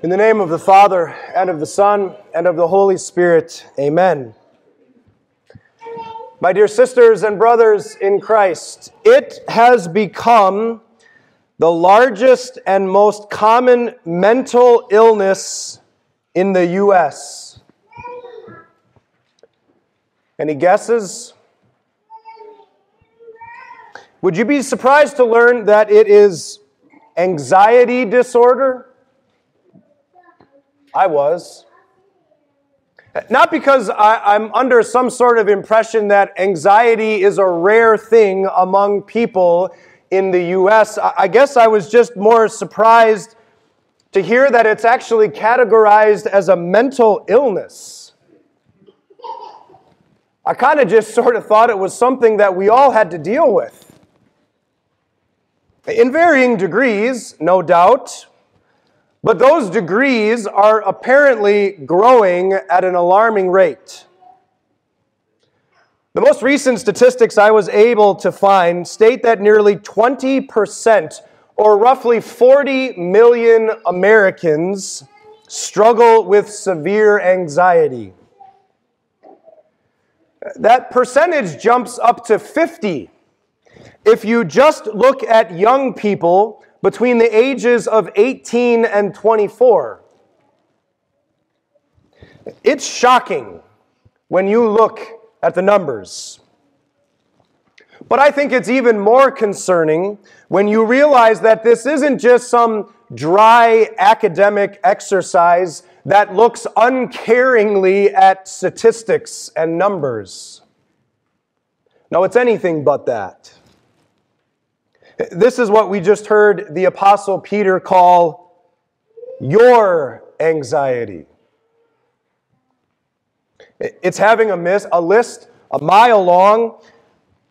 In the name of the Father, and of the Son, and of the Holy Spirit, amen. My dear sisters and brothers in Christ, it has become the largest and most common mental illness in the U.S. Any guesses? Would you be surprised to learn that it is anxiety disorder? I was. Not because I, am under some sort of impression that anxiety is a rare thing among people in the US. I guess I was just more surprised to hear that it's actually categorized as a mental illness. I kind of just sort of thought it was something that we all had to deal with. In varying degrees, no doubt. But those degrees are apparently growing at an alarming rate. The most recent statistics I was able to find state that nearly 20%, or roughly 40 million Americans, struggle with severe anxiety. That percentage jumps up to 50 if you just look at young people between the ages of 18 and 24. It's shocking when you look at the numbers. But I think it's even more concerning when you realize that this isn't just some dry academic exercise that looks uncaringly at statistics and numbers. No, it's anything but that. This is what we just heard the Apostle Peter call your anxiety. It's having a, miss, a list a mile long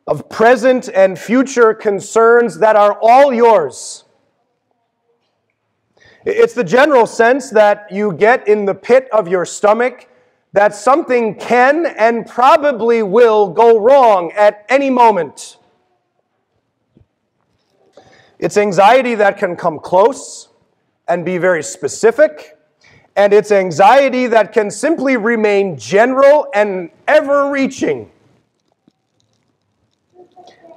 of present and future concerns that are all yours. It's the general sense that you get in the pit of your stomach that something can and probably will go wrong at any moment. It's anxiety that can come close and be very specific, and it's anxiety that can simply remain general and ever reaching.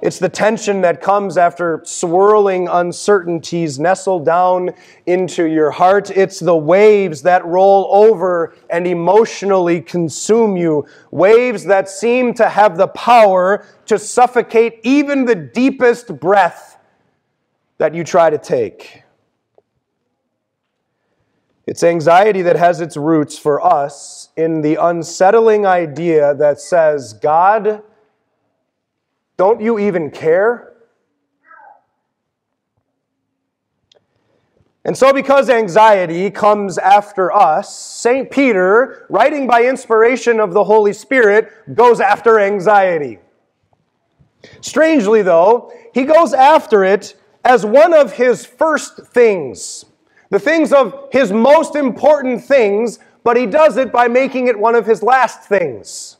It's the tension that comes after swirling uncertainties nestle down into your heart. It's the waves that roll over and emotionally consume you. Waves that seem to have the power to suffocate even the deepest breath that you try to take. It's anxiety that has its roots for us in the unsettling idea that says, God, don't you even care? And so, because anxiety comes after us, St. Peter, writing by inspiration of the Holy Spirit, goes after anxiety. Strangely, though, he goes after it as one of his first things, the things of his most important things, but he does it by making it one of his last things.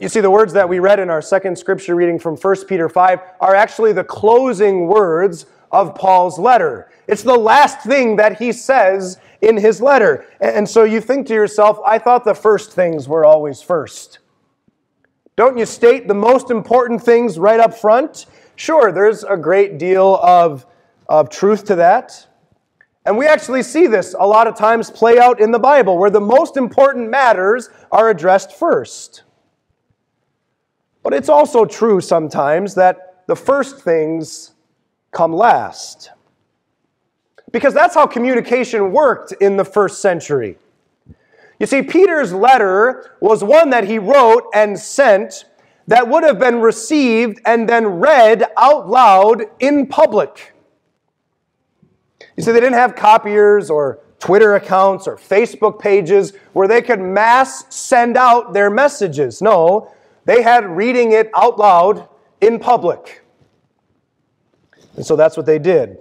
You see, the words that we read in our second scripture reading from 1 Peter 5 are actually the closing words of Paul's letter. It's the last thing that he says in his letter. And so you think to yourself, I thought the first things were always first. Don't you state the most important things right up front? Sure, there's a great deal of, of truth to that. And we actually see this a lot of times play out in the Bible, where the most important matters are addressed first. But it's also true sometimes that the first things come last. Because that's how communication worked in the first century. You see, Peter's letter was one that he wrote and sent that would have been received and then read out loud in public. You see, they didn't have copiers or Twitter accounts or Facebook pages where they could mass send out their messages. No, they had reading it out loud in public. And so that's what they did.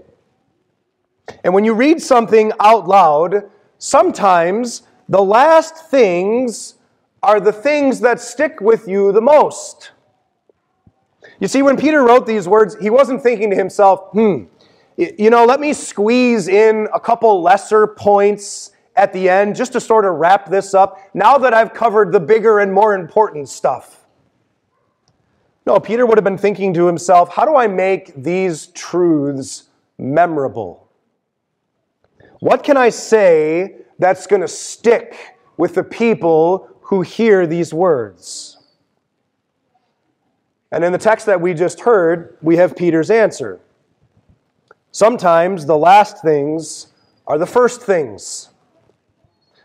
And when you read something out loud, sometimes the last things are the things that stick with you the most. You see, when Peter wrote these words, he wasn't thinking to himself, hmm, you know, let me squeeze in a couple lesser points at the end just to sort of wrap this up now that I've covered the bigger and more important stuff. No, Peter would have been thinking to himself, how do I make these truths memorable? What can I say that's going to stick with the people who hear these words? And in the text that we just heard, we have Peter's answer. Sometimes the last things are the first things.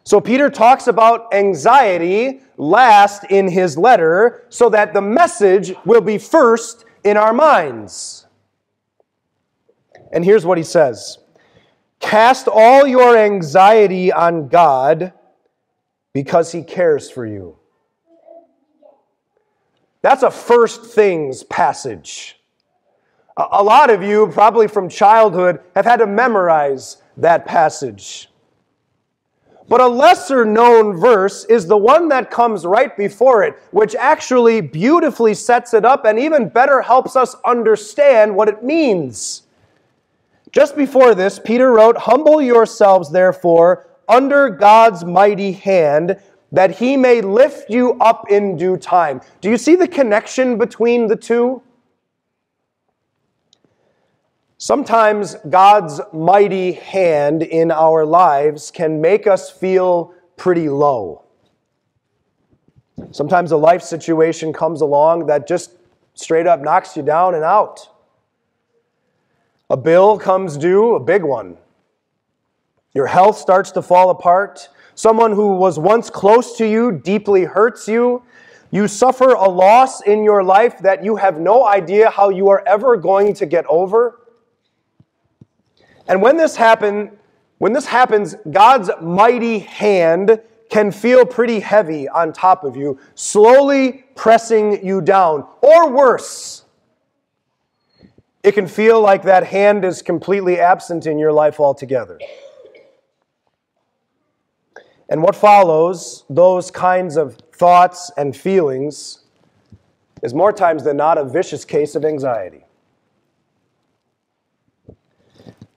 So Peter talks about anxiety last in his letter so that the message will be first in our minds. And here's what he says Cast all your anxiety on God because he cares for you. That's a first things passage. A lot of you, probably from childhood, have had to memorize that passage. But a lesser known verse is the one that comes right before it, which actually beautifully sets it up and even better helps us understand what it means. Just before this, Peter wrote, Humble yourselves, therefore, under God's mighty hand, that he may lift you up in due time. Do you see the connection between the two? Sometimes God's mighty hand in our lives can make us feel pretty low. Sometimes a life situation comes along that just straight up knocks you down and out. A bill comes due, a big one. Your health starts to fall apart. Someone who was once close to you deeply hurts you. You suffer a loss in your life that you have no idea how you are ever going to get over. And when this happen, when this happens, God's mighty hand can feel pretty heavy on top of you, slowly pressing you down. Or worse, it can feel like that hand is completely absent in your life altogether. And what follows those kinds of thoughts and feelings is more times than not a vicious case of anxiety.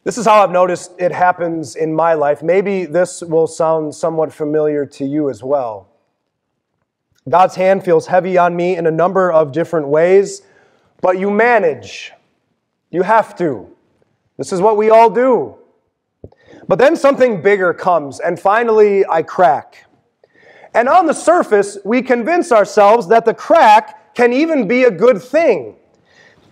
This is how I've noticed it happens in my life. Maybe this will sound somewhat familiar to you as well. God's hand feels heavy on me in a number of different ways, but you manage. You have to. This is what we all do. But then something bigger comes, and finally I crack. And on the surface, we convince ourselves that the crack can even be a good thing.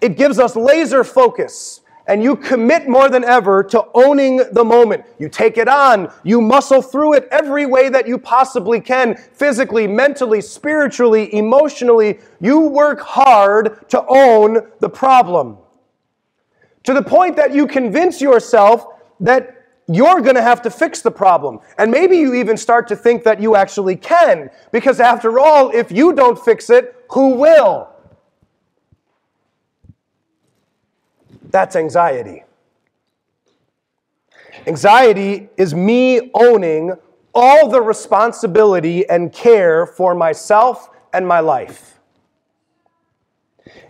It gives us laser focus and you commit more than ever to owning the moment. You take it on, you muscle through it every way that you possibly can physically, mentally, spiritually, emotionally. You work hard to own the problem. To the point that you convince yourself that you're going to have to fix the problem. And maybe you even start to think that you actually can. Because after all, if you don't fix it, who will? That's anxiety. Anxiety is me owning all the responsibility and care for myself and my life.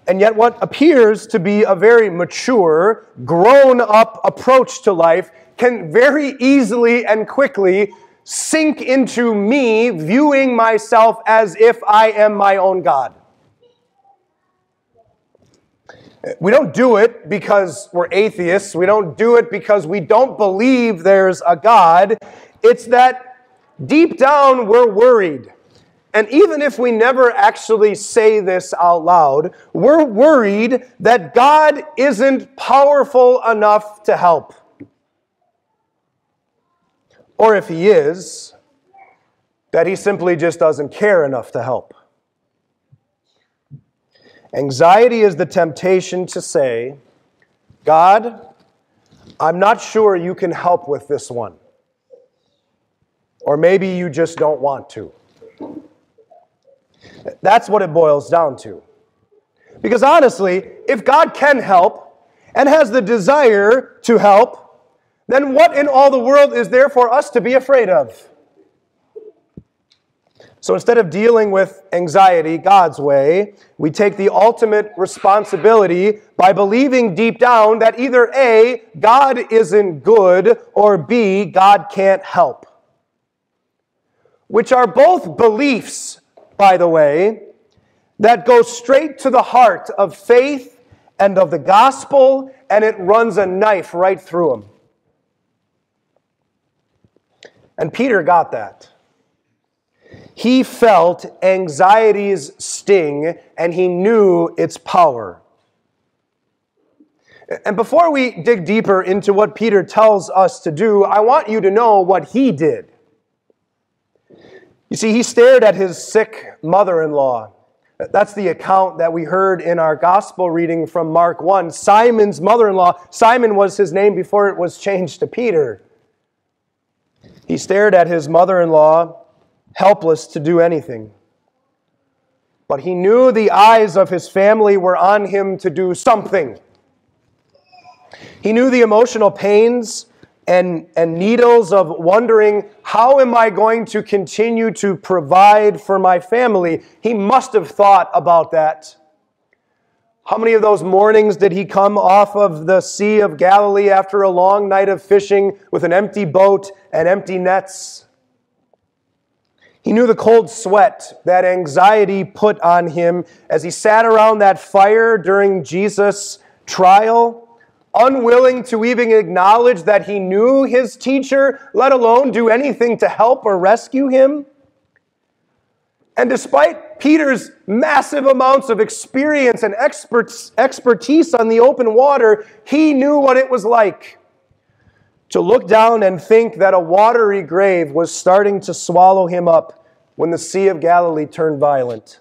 And yet, what appears to be a very mature, grown up approach to life can very easily and quickly sink into me viewing myself as if I am my own God. We don't do it because we're atheists. We don't do it because we don't believe there's a God. It's that deep down we're worried. And even if we never actually say this out loud, we're worried that God isn't powerful enough to help. Or if He is, that He simply just doesn't care enough to help. Anxiety is the temptation to say, God, I'm not sure you can help with this one. Or maybe you just don't want to. That's what it boils down to. Because honestly, if God can help and has the desire to help, then what in all the world is there for us to be afraid of? So instead of dealing with anxiety God's way, we take the ultimate responsibility by believing deep down that either A, God isn't good, or B, God can't help. Which are both beliefs, by the way, that goes straight to the heart of faith and of the gospel, and it runs a knife right through him. And Peter got that. He felt anxiety's sting and he knew its power. And before we dig deeper into what Peter tells us to do, I want you to know what he did. You see, he stared at his sick mother in law. That's the account that we heard in our gospel reading from Mark 1. Simon's mother in law, Simon was his name before it was changed to Peter. He stared at his mother in law helpless to do anything. But he knew the eyes of his family were on him to do something. He knew the emotional pains and, and needles of wondering, how am I going to continue to provide for my family? He must have thought about that. How many of those mornings did he come off of the Sea of Galilee after a long night of fishing with an empty boat and empty nets? He knew the cold sweat that anxiety put on him as he sat around that fire during Jesus' trial, unwilling to even acknowledge that he knew his teacher, let alone do anything to help or rescue him. And despite Peter's massive amounts of experience and expertise on the open water, he knew what it was like to look down and think that a watery grave was starting to swallow him up when the Sea of Galilee turned violent.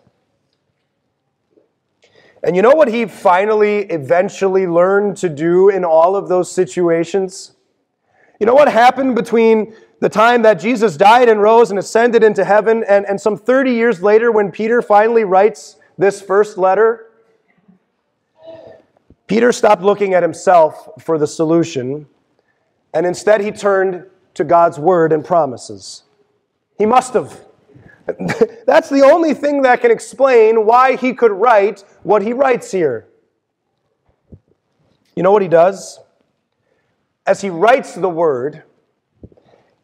And you know what he finally, eventually learned to do in all of those situations? You know what happened between the time that Jesus died and rose and ascended into heaven and, and some 30 years later when Peter finally writes this first letter? Peter stopped looking at himself for the solution and instead he turned to God's word and promises. He must have. That's the only thing that can explain why he could write what he writes here. You know what he does? As he writes the word,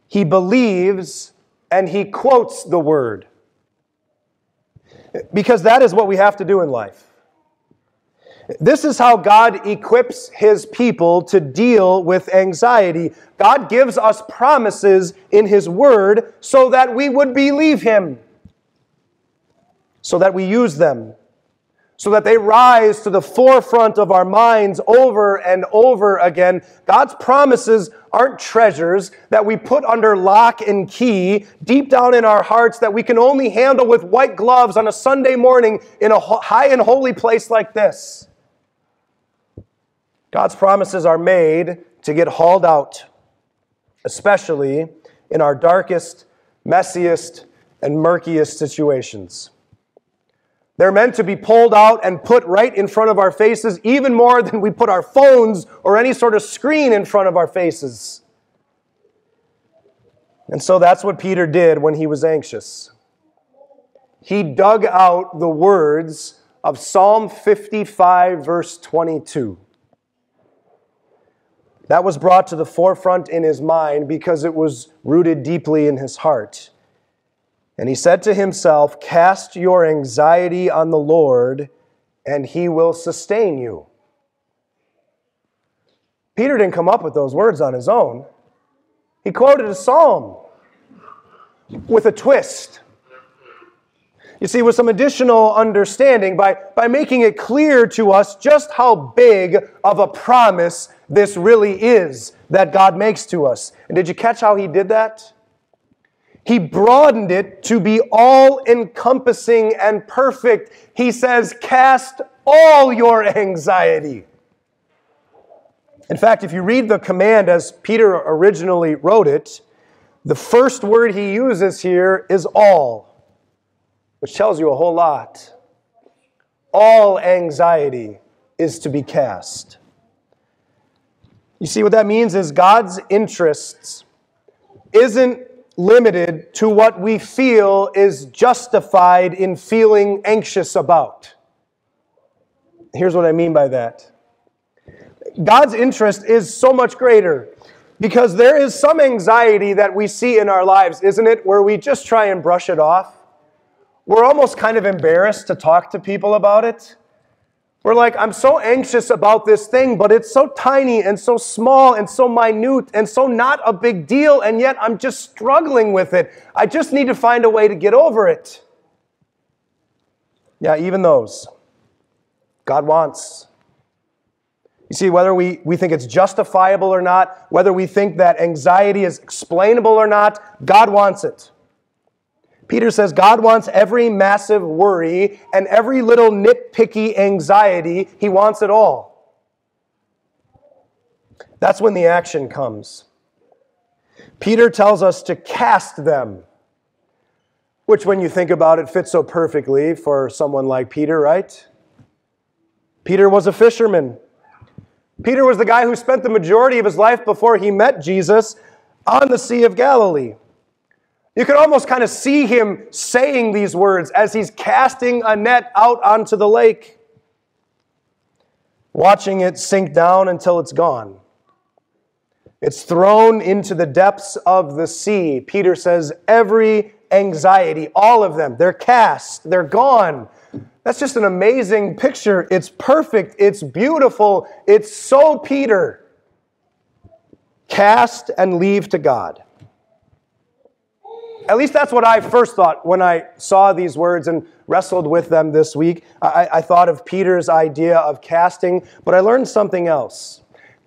he believes and he quotes the word. Because that is what we have to do in life. This is how God equips his people to deal with anxiety. God gives us promises in his word so that we would believe him, so that we use them, so that they rise to the forefront of our minds over and over again. God's promises aren't treasures that we put under lock and key deep down in our hearts that we can only handle with white gloves on a Sunday morning in a high and holy place like this. God's promises are made to get hauled out, especially in our darkest, messiest, and murkiest situations. They're meant to be pulled out and put right in front of our faces, even more than we put our phones or any sort of screen in front of our faces. And so that's what Peter did when he was anxious. He dug out the words of Psalm 55, verse 22. That was brought to the forefront in his mind because it was rooted deeply in his heart. And he said to himself, Cast your anxiety on the Lord, and he will sustain you. Peter didn't come up with those words on his own. He quoted a psalm with a twist. You see, with some additional understanding, by, by making it clear to us just how big of a promise this really is that God makes to us. And did you catch how he did that? He broadened it to be all encompassing and perfect. He says, Cast all your anxiety. In fact, if you read the command as Peter originally wrote it, the first word he uses here is all, which tells you a whole lot. All anxiety is to be cast. You see, what that means is God's interests isn't limited to what we feel is justified in feeling anxious about. Here's what I mean by that God's interest is so much greater because there is some anxiety that we see in our lives, isn't it, where we just try and brush it off? We're almost kind of embarrassed to talk to people about it. We're like, I'm so anxious about this thing, but it's so tiny and so small and so minute and so not a big deal, and yet I'm just struggling with it. I just need to find a way to get over it. Yeah, even those. God wants. You see, whether we, we think it's justifiable or not, whether we think that anxiety is explainable or not, God wants it. Peter says God wants every massive worry and every little nitpicky anxiety. He wants it all. That's when the action comes. Peter tells us to cast them, which, when you think about it, fits so perfectly for someone like Peter, right? Peter was a fisherman. Peter was the guy who spent the majority of his life before he met Jesus on the Sea of Galilee. You can almost kind of see him saying these words as he's casting a net out onto the lake, watching it sink down until it's gone. It's thrown into the depths of the sea. Peter says, every anxiety, all of them, they're cast, they're gone. That's just an amazing picture. It's perfect, it's beautiful, it's so Peter. Cast and leave to God. At least that's what I first thought when I saw these words and wrestled with them this week. I, I, thought of Peter's idea of casting, but I learned something else.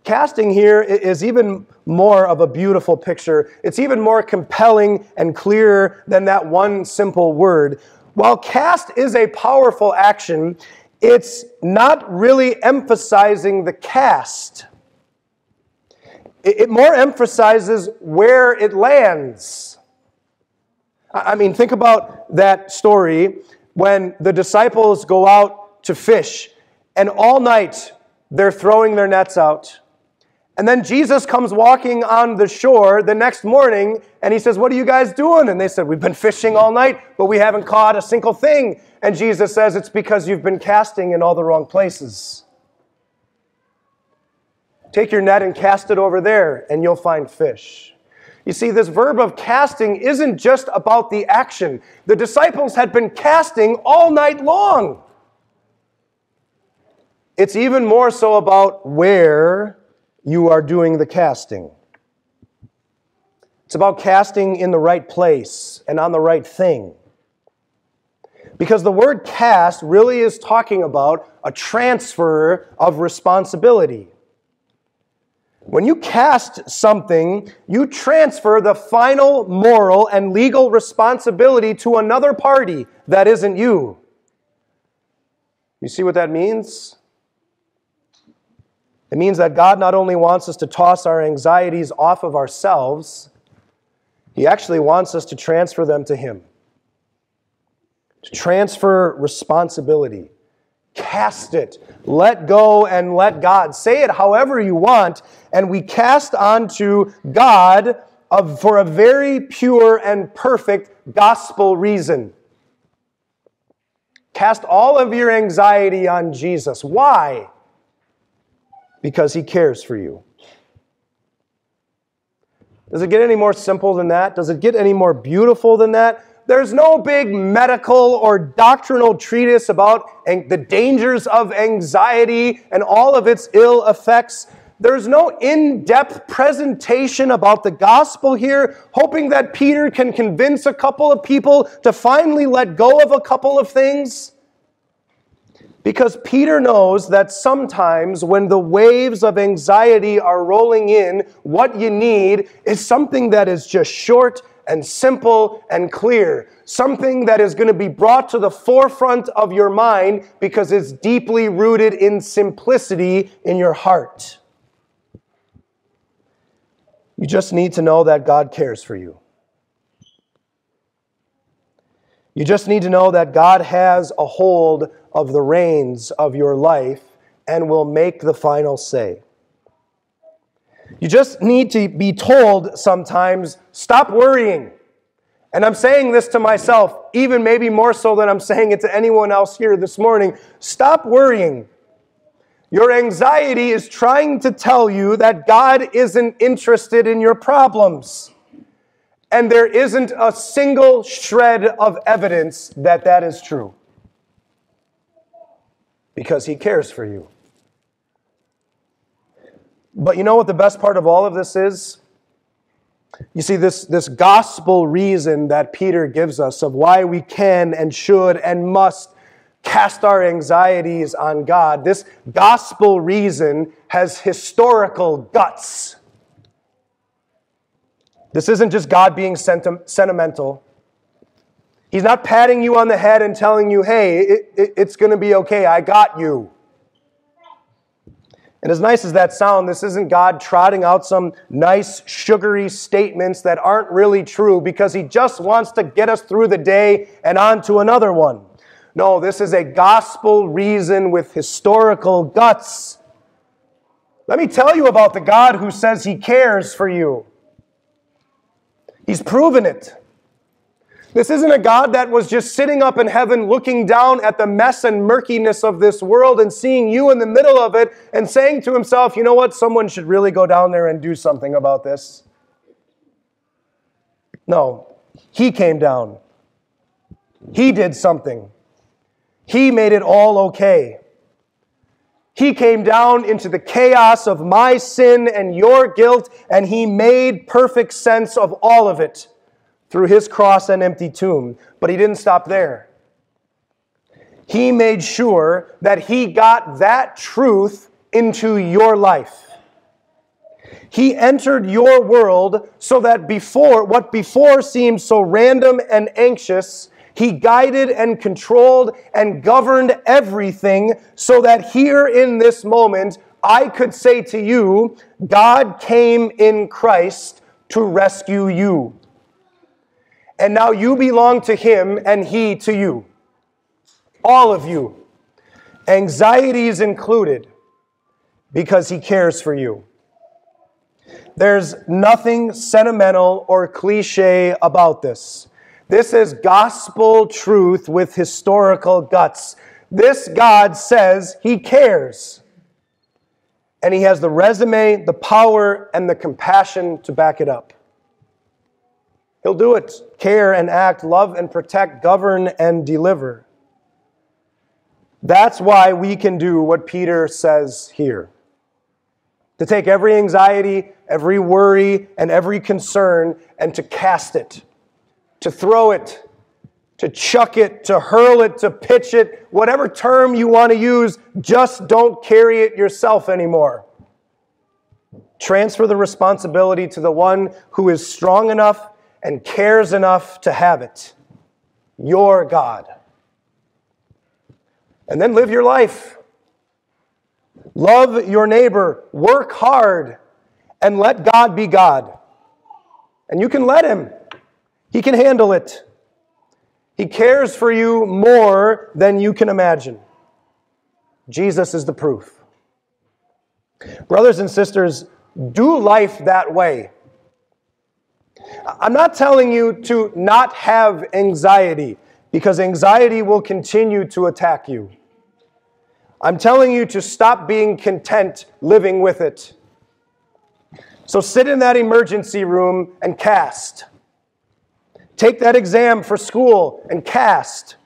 Casting here is even more of a beautiful picture. It's even more compelling and clear than that one simple word. While cast is a powerful action, it's not really emphasizing the cast. It, it more emphasizes where it lands. I mean, think about that story when the disciples go out to fish, and all night they're throwing their nets out. And then Jesus comes walking on the shore the next morning and he says, What are you guys doing? And they said, We've been fishing all night, but we haven't caught a single thing. And Jesus says, It's because you've been casting in all the wrong places. Take your net and cast it over there, and you'll find fish. You see, this verb of casting isn't just about the action. The disciples had been casting all night long. It's even more so about where you are doing the casting. It's about casting in the right place and on the right thing. Because the word cast really is talking about a transfer of responsibility. When you cast something, you transfer the final moral and legal responsibility to another party that isn't you. You see what that means? It means that God not only wants us to toss our anxieties off of ourselves, He actually wants us to transfer them to Him. To transfer responsibility. Cast it. Let go and let God. Say it however you want, and we cast onto God of, for a very pure and perfect gospel reason. Cast all of your anxiety on Jesus. Why? Because he cares for you. Does it get any more simple than that? Does it get any more beautiful than that? There's no big medical or doctrinal treatise about the dangers of anxiety and all of its ill effects. There's no in depth presentation about the gospel here, hoping that Peter can convince a couple of people to finally let go of a couple of things. Because Peter knows that sometimes when the waves of anxiety are rolling in, what you need is something that is just short and simple and clear. Something that is going to be brought to the forefront of your mind because it's deeply rooted in simplicity in your heart. You just need to know that God cares for you. You just need to know that God has a hold of the reins of your life and will make the final say. You just need to be told sometimes stop worrying. And I'm saying this to myself, even maybe more so than I'm saying it to anyone else here this morning. Stop worrying. Your anxiety is trying to tell you that God isn't interested in your problems. And there isn't a single shred of evidence that that is true. Because He cares for you. But you know what the best part of all of this is? You see, this, this gospel reason that Peter gives us of why we can and should and must cast our anxieties on God, this gospel reason has historical guts. This isn't just God being senti- sentimental. He's not patting you on the head and telling you, hey, it, it, it's going to be okay, I got you. And as nice as that sounds, this isn't God trotting out some nice, sugary statements that aren't really true because He just wants to get us through the day and on to another one. No, this is a gospel reason with historical guts. Let me tell you about the God who says He cares for you. He's proven it. This isn't a God that was just sitting up in heaven looking down at the mess and murkiness of this world and seeing you in the middle of it and saying to himself, you know what, someone should really go down there and do something about this. No, he came down. He did something. He made it all okay. He came down into the chaos of my sin and your guilt, and he made perfect sense of all of it through his cross and empty tomb. But he didn't stop there. He made sure that he got that truth into your life. He entered your world so that before, what before seemed so random and anxious, he guided and controlled and governed everything so that here in this moment, I could say to you, God came in Christ to rescue you and now you belong to him and he to you. All of you. Anxieties included, because he cares for you. There's nothing sentimental or cliche about this. This is gospel truth with historical guts. This God says he cares. And he has the resume, the power, and the compassion to back it up. He'll do it. Care and act, love and protect, govern and deliver. That's why we can do what Peter says here. To take every anxiety, every worry, and every concern and to cast it, to throw it, to chuck it, to hurl it, to pitch it, whatever term you want to use, just don't carry it yourself anymore. Transfer the responsibility to the one who is strong enough and cares enough to have it. Your God. And then live your life. Love your neighbor. Work hard and let God be God. And you can let Him, He can handle it. He cares for you more than you can imagine. Jesus is the proof. Brothers and sisters, do life that way. I'm not telling you to not have anxiety because anxiety will continue to attack you. I'm telling you to stop being content living with it. So sit in that emergency room and cast. Take that exam for school and cast.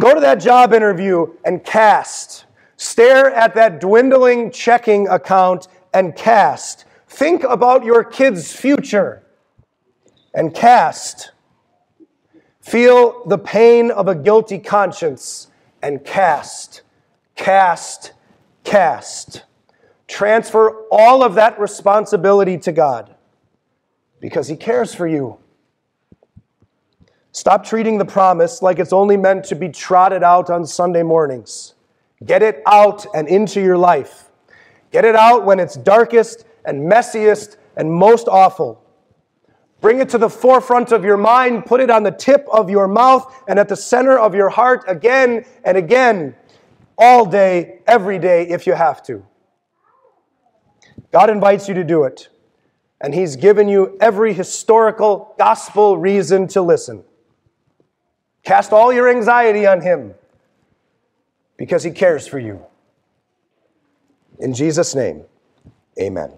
Go to that job interview and cast. Stare at that dwindling checking account and cast. Think about your kid's future and cast. Feel the pain of a guilty conscience and cast, cast, cast. Transfer all of that responsibility to God because He cares for you. Stop treating the promise like it's only meant to be trotted out on Sunday mornings. Get it out and into your life. Get it out when it's darkest and messiest and most awful. Bring it to the forefront of your mind, put it on the tip of your mouth and at the center of your heart again and again, all day, every day, if you have to. God invites you to do it, and He's given you every historical gospel reason to listen. Cast all your anxiety on Him because He cares for you. In Jesus' name, amen.